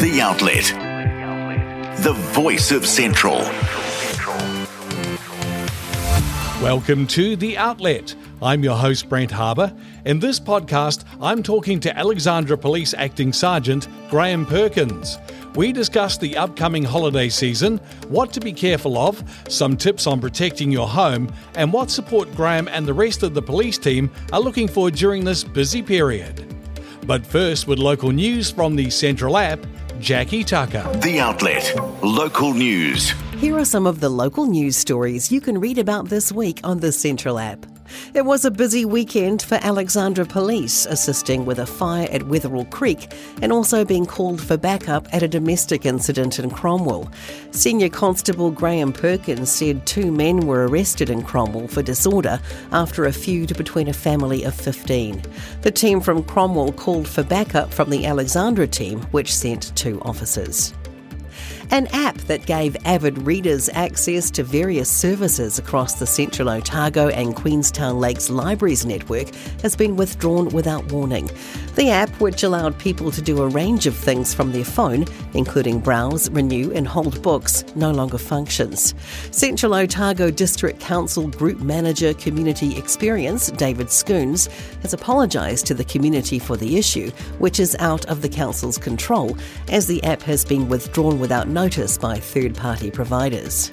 The Outlet. The voice of Central. Welcome to The Outlet. I'm your host, Brent Harbour. In this podcast, I'm talking to Alexandra Police Acting Sergeant Graham Perkins. We discuss the upcoming holiday season, what to be careful of, some tips on protecting your home, and what support Graham and the rest of the police team are looking for during this busy period. But first, with local news from the Central app, Jackie Tucker. The Outlet. Local news. Here are some of the local news stories you can read about this week on the Central app. It was a busy weekend for Alexandra Police, assisting with a fire at Wetherill Creek and also being called for backup at a domestic incident in Cromwell. Senior Constable Graham Perkins said two men were arrested in Cromwell for disorder after a feud between a family of 15. The team from Cromwell called for backup from the Alexandra team, which sent two officers. An app that gave avid readers access to various services across the Central Otago and Queenstown Lakes Libraries network has been withdrawn without warning. The app, which allowed people to do a range of things from their phone, including browse, renew, and hold books, no longer functions. Central Otago District Council Group Manager Community Experience, David Scoons, has apologised to the community for the issue, which is out of the council's control, as the app has been withdrawn without notice by third party providers.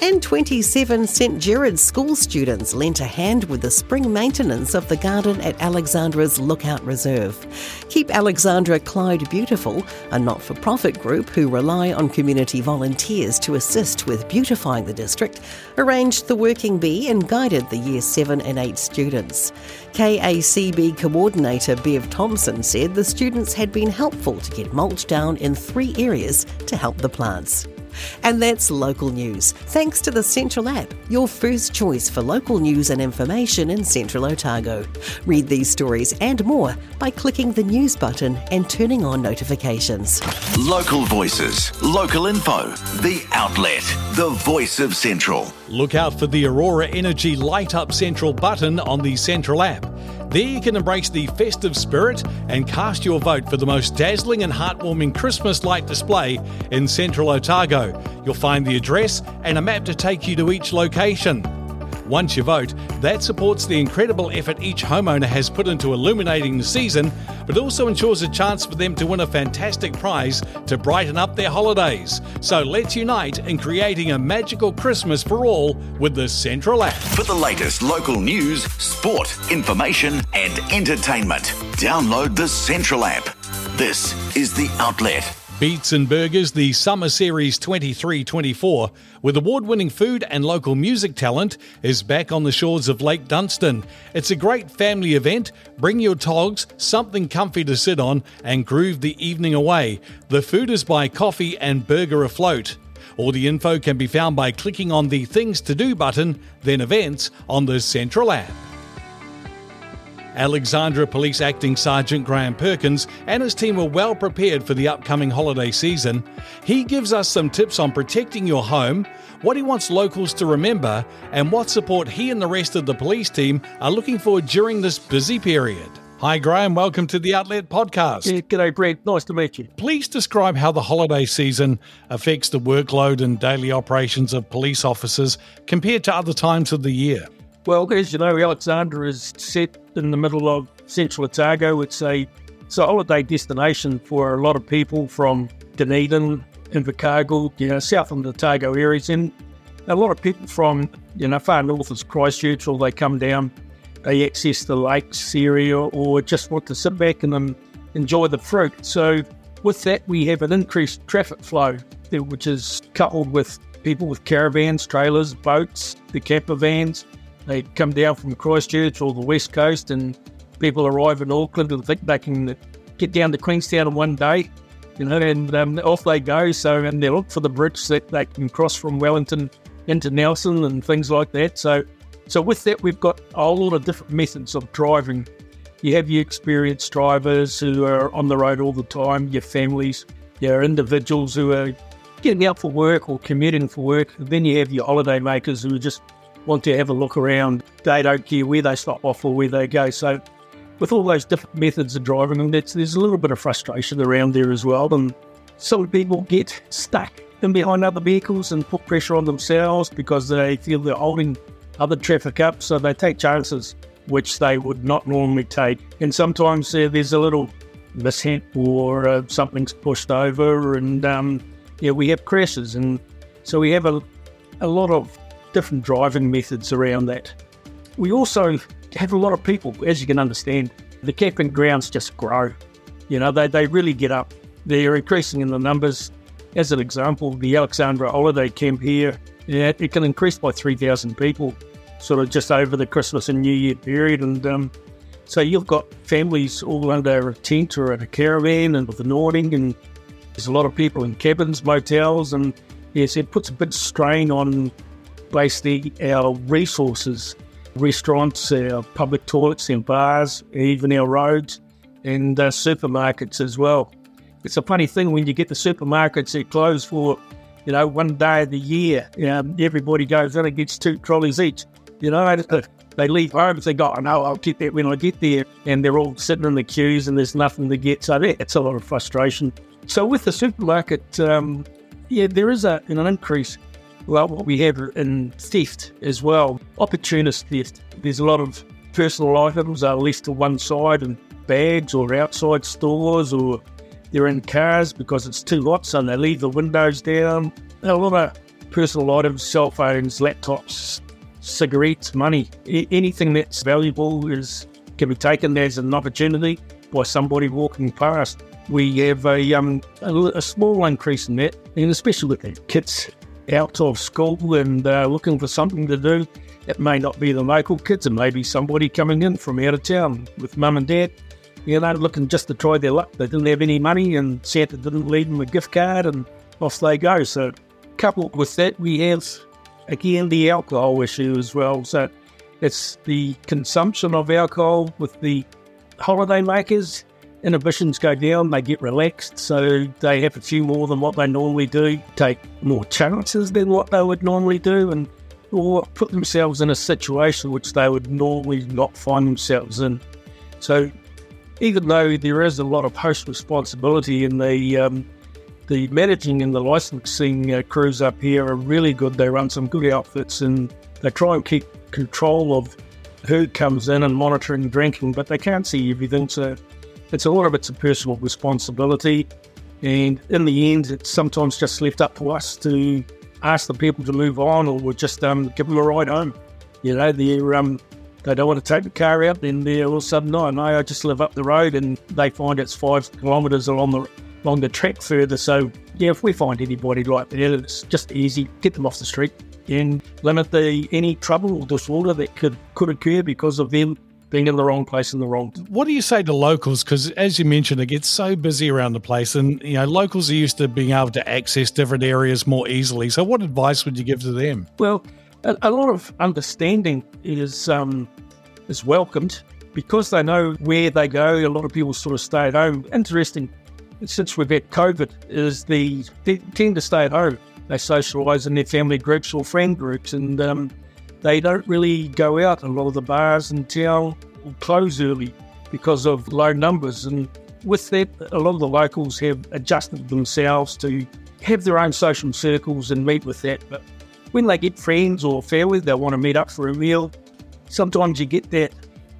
And 27 St Gerard's school students lent a hand with the spring maintenance of the garden at Alexandra's Lookout Reserve. Keep Alexandra Clyde Beautiful, a not for profit group who rely on community volunteers to assist with beautifying the district, arranged the working bee and guided the Year 7 and 8 students. KACB coordinator Bev Thompson said the students had been helpful to get mulch down in three areas to help the plants. And that's local news, thanks to the Central app, your first choice for local news and information in Central Otago. Read these stories and more by clicking the news button and turning on notifications. Local voices. Local info. The Outlet. The voice of Central. Look out for the Aurora Energy Light Up Central button on the Central app. There you can embrace the festive spirit and cast your vote for the most dazzling and heartwarming Christmas light display in central Otago. You'll find the address and a map to take you to each location. Once you vote, that supports the incredible effort each homeowner has put into illuminating the season, but also ensures a chance for them to win a fantastic prize to brighten up their holidays. So let's unite in creating a magical Christmas for all with the Central app. For the latest local news, sport, information, and entertainment, download the Central app. This is The Outlet. Beats and Burgers, the Summer Series 23 24, with award winning food and local music talent, is back on the shores of Lake Dunstan. It's a great family event. Bring your togs, something comfy to sit on, and groove the evening away. The food is by Coffee and Burger Afloat. All the info can be found by clicking on the Things to Do button, then Events on the Central app. Alexandra Police Acting Sergeant Graham Perkins and his team are well prepared for the upcoming holiday season. He gives us some tips on protecting your home, what he wants locals to remember, and what support he and the rest of the police team are looking for during this busy period. Hi, Graham. Welcome to the Outlet Podcast. Yeah, g'day, Brent. Nice to meet you. Please describe how the holiday season affects the workload and daily operations of police officers compared to other times of the year. Well, as you know, Alexandra is set in the middle of central Otago. It's a, it's a holiday destination for a lot of people from Dunedin, Invercargill, you know, south of the Otago areas, and a lot of people from, you know, far north as Christchurch, or they come down, they access the lakes area, or just want to sit back and um, enjoy the fruit. So, with that, we have an increased traffic flow, which is coupled with people with caravans, trailers, boats, the camper vans, they come down from Christchurch or the west coast, and people arrive in Auckland and think they can get down to Queenstown in one day, you know, and um, off they go. So, and they look for the bridge that they can cross from Wellington into Nelson and things like that. So, so with that, we've got a whole lot of different methods of driving. You have your experienced drivers who are on the road all the time, your families, your individuals who are getting out for work or commuting for work. Then you have your holiday makers who are just want to have a look around. They don't care where they stop off or where they go. So, with all those different methods of driving, there's a little bit of frustration around there as well. And some people get stuck in behind other vehicles and put pressure on themselves because they feel they're holding other traffic up, so they take chances which they would not normally take. And sometimes uh, there's a little mishap or uh, something's pushed over, and um, yeah, we have crashes, and so we have a, a lot of different driving methods around that. We also have a lot of people, as you can understand. The camping grounds just grow. You know, they, they really get up. They're increasing in the numbers. As an example, the Alexandra Holiday Camp here, yeah, it can increase by 3,000 people, sort of just over the Christmas and New Year period. And um, so you've got families all under a tent or in a caravan and with an awning, and there's a lot of people in cabins, motels, and yes, it puts a bit of strain on basically our resources restaurants, our public toilets and bars, even our roads and uh, supermarkets as well. It's a funny thing when you get the supermarkets that close for, you know, one day of the year. You know, everybody goes in and gets two trolleys each. You know, they leave home and think, oh, no, I'll get that when I get there. And they're all sitting in the queues and there's nothing to get. So it's a lot of frustration. So with the supermarket, um, yeah, there is a, an increase well, what we have in theft as well, opportunist theft. There's a lot of personal items are left to one side in bags or outside stores or they're in cars because it's too hot, so they leave the windows down. A lot of personal items, cell phones, laptops, cigarettes, money, anything that's valuable is can be taken as an opportunity by somebody walking past. We have a, um, a, a small increase in that, and especially with the kids out of school and uh, looking for something to do. It may not be the local kids, it may be somebody coming in from out of town with mum and dad, you know, looking just to try their luck. They didn't have any money and Santa didn't leave them a gift card and off they go. So, coupled with that, we have again the alcohol issue as well. So, it's the consumption of alcohol with the holiday makers inhibitions go down, they get relaxed, so they have a few more than what they normally do, take more chances than what they would normally do, and or put themselves in a situation which they would normally not find themselves in. So, even though there is a lot of host responsibility in the um, the managing and the licensing uh, crews up here are really good. They run some good outfits and they try and keep control of who comes in and monitoring drinking, but they can't see everything. So it's a lot of it's a personal responsibility. And in the end, it's sometimes just left up to us to ask the people to move on or we just um, give them a ride home. You know, they're, um, they don't want to take the car out, then they're all of a sudden, no, no, I just live up the road and they find it's five kilometres along the along the track further. So, yeah, if we find anybody like that, it's just easy, get them off the street and limit the any trouble or disorder that could, could occur because of them being in the wrong place in the wrong time. What do you say to locals? Because as you mentioned, it gets so busy around the place, and you know locals are used to being able to access different areas more easily. So, what advice would you give to them? Well, a, a lot of understanding is um, is welcomed because they know where they go. A lot of people sort of stay at home. Interesting, since we've had COVID, is the they tend to stay at home. They socialise in their family groups or friend groups, and um, they don't really go out. A lot of the bars in town will close early because of low numbers. And with that, a lot of the locals have adjusted themselves to have their own social circles and meet with that. But when they get friends or family, they want to meet up for a meal. Sometimes you get that.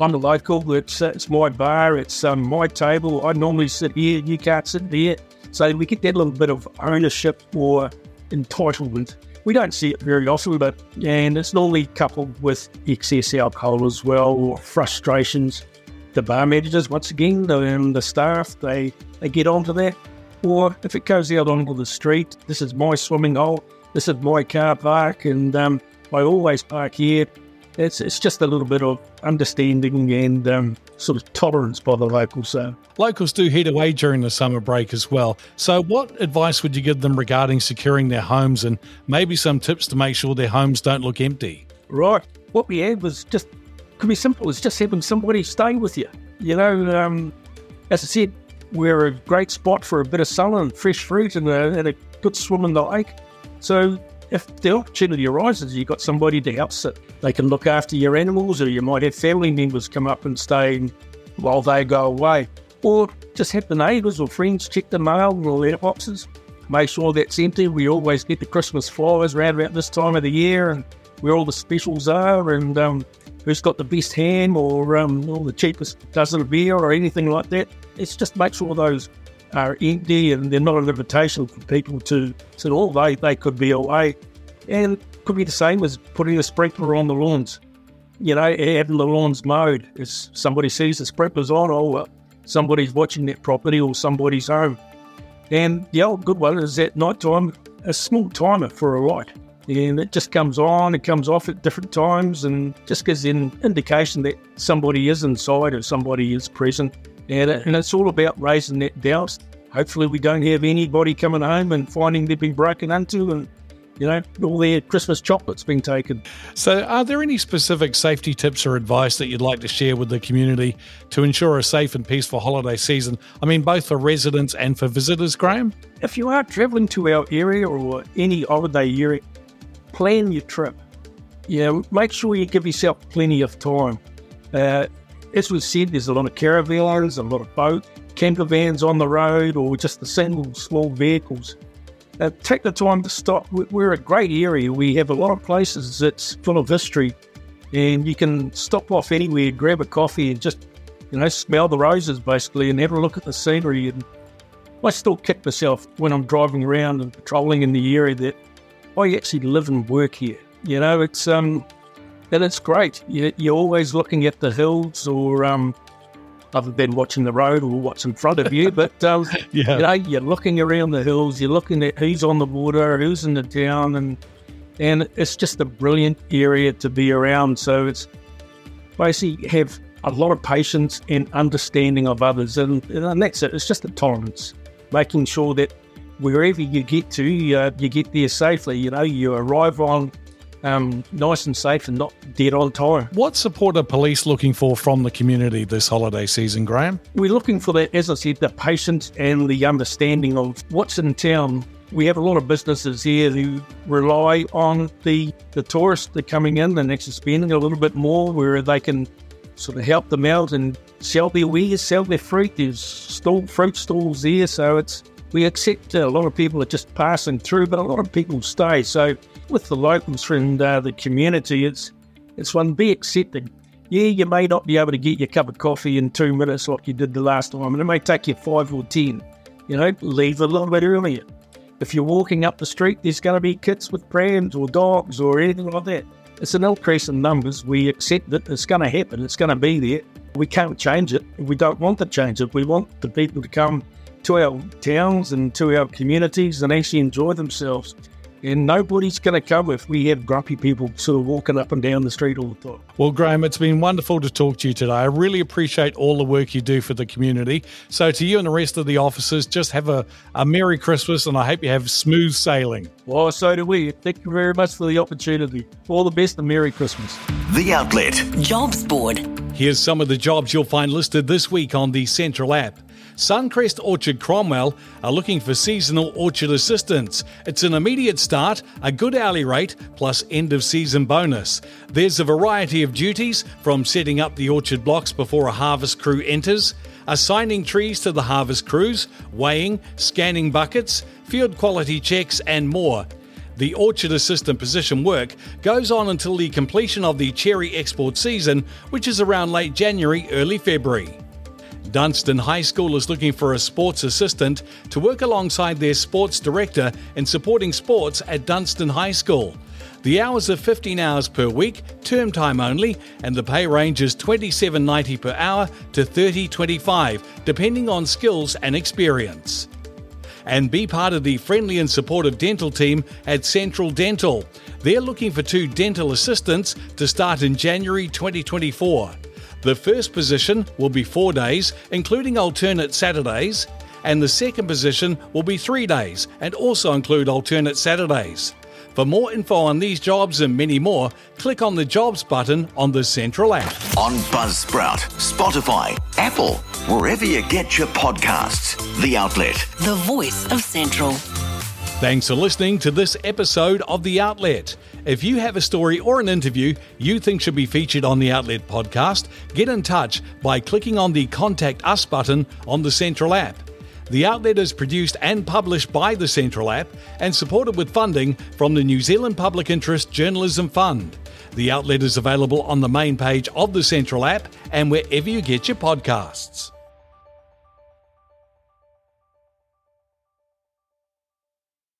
I'm a local. It's, it's my bar. It's um, my table. I normally sit here. You can't sit there. So we get that little bit of ownership or entitlement we don't see it very often, but and it's normally coupled with excess alcohol as well, or frustrations. The bar managers, once again, the, um, the staff, they, they get onto that. Or if it goes out onto the street, this is my swimming hole, this is my car park, and um, I always park here. It's, it's just a little bit of understanding and um, sort of tolerance by the locals. So. Locals do head away during the summer break as well. So, what advice would you give them regarding securing their homes and maybe some tips to make sure their homes don't look empty? Right. What we had was just, could be simple, it's just having somebody stay with you. You know, um, as I said, we're a great spot for a bit of sun and fresh fruit and a, and a good swim in the lake. So, if the opportunity arises, you've got somebody to help sit. They can look after your animals, or you might have family members come up and stay while they go away. Or just have the neighbours or friends check the mail or letterboxes, make sure that's empty. We always get the Christmas flyers around about this time of the year and where all the specials are and um, who's got the best ham or, um, the cheapest dozen of beer or anything like that. It's just make sure those are empty and they're not an invitation for people to sit all day. They could be away. And could be the same as putting a sprinkler on the lawns. You know, having the lawns mowed. If somebody sees the sprinklers on, oh, somebody's watching that property or somebody's home. And the old good one is at night time, a small timer for a light. And it just comes on, it comes off at different times, and just gives an indication that somebody is inside or somebody is present. And, and it's all about raising that doubt. Hopefully, we don't have anybody coming home and finding they've been broken into and you know, all their Christmas chocolates being taken. So, are there any specific safety tips or advice that you'd like to share with the community to ensure a safe and peaceful holiday season? I mean, both for residents and for visitors, Graham? If you are travelling to our area or any holiday area, plan your trip. Yeah, make sure you give yourself plenty of time. Uh, as we've said, there's a lot of caravans, a lot of boat, camper vans on the road, or just the single small vehicles uh, take the time to stop. We're a great area. We have a lot of places that's full of history, and you can stop off anywhere, grab a coffee, and just you know smell the roses basically, and have a look at the scenery. And I still kick myself when I'm driving around and patrolling in the area that I actually live and work here. You know, it's um, and it's great. You, you're always looking at the hills or um, other than watching the road or what's in front of you. But um, yeah. you know, you're looking around the hills, you're looking at who's on the water, who's in the town, and and it's just a brilliant area to be around. So it's basically have a lot of patience and understanding of others, and, and that's it. It's just a tolerance, making sure that wherever you get to, uh, you get there safely. You know, you arrive on um, nice and safe and not dead on time. What support are police looking for from the community this holiday season, Graham? We're looking for that, as I said, the patience and the understanding of what's in town. We have a lot of businesses here who rely on the, the tourists that are coming in and actually spending a little bit more where they can sort of help them out and sell their wares, sell their fruit. There's stall, fruit stalls there, so it's we accept a lot of people are just passing through, but a lot of people stay. So with the locals and uh, the community, it's it's one be accepting. Yeah, you may not be able to get your cup of coffee in two minutes like you did the last time, and it may take you five or ten. You know, leave a little bit earlier. If you're walking up the street, there's going to be kids with prams or dogs or anything like that. It's an increase in numbers. We accept that It's going to happen. It's going to be there. We can't change it. We don't want to change it. We want the people to come to our towns and to our communities and actually enjoy themselves. And nobody's going to come if we have grumpy people sort of walking up and down the street all the time. Well, Graham, it's been wonderful to talk to you today. I really appreciate all the work you do for the community. So, to you and the rest of the officers, just have a, a Merry Christmas and I hope you have smooth sailing. Well, so do we. Thank you very much for the opportunity. All the best and Merry Christmas. The Outlet Jobs Board. Here's some of the jobs you'll find listed this week on the Central app. Suncrest Orchard Cromwell are looking for seasonal orchard assistants. It's an immediate start, a good hourly rate, plus end of season bonus. There's a variety of duties from setting up the orchard blocks before a harvest crew enters, assigning trees to the harvest crews, weighing, scanning buckets, field quality checks, and more. The orchard assistant position work goes on until the completion of the cherry export season, which is around late January, early February. Dunstan High School is looking for a sports assistant to work alongside their sports director in supporting sports at Dunstan High School. The hours are 15 hours per week, term time only, and the pay range is $27.90 per hour to $30.25, depending on skills and experience. And be part of the friendly and supportive dental team at Central Dental. They're looking for two dental assistants to start in January 2024. The first position will be four days, including alternate Saturdays, and the second position will be three days and also include alternate Saturdays. For more info on these jobs and many more, click on the Jobs button on the Central app. On Buzzsprout, Spotify, Apple, wherever you get your podcasts. The Outlet. The voice of Central. Thanks for listening to this episode of The Outlet. If you have a story or an interview you think should be featured on the Outlet podcast, get in touch by clicking on the Contact Us button on the Central app. The outlet is produced and published by the Central app and supported with funding from the New Zealand Public Interest Journalism Fund. The outlet is available on the main page of the Central app and wherever you get your podcasts.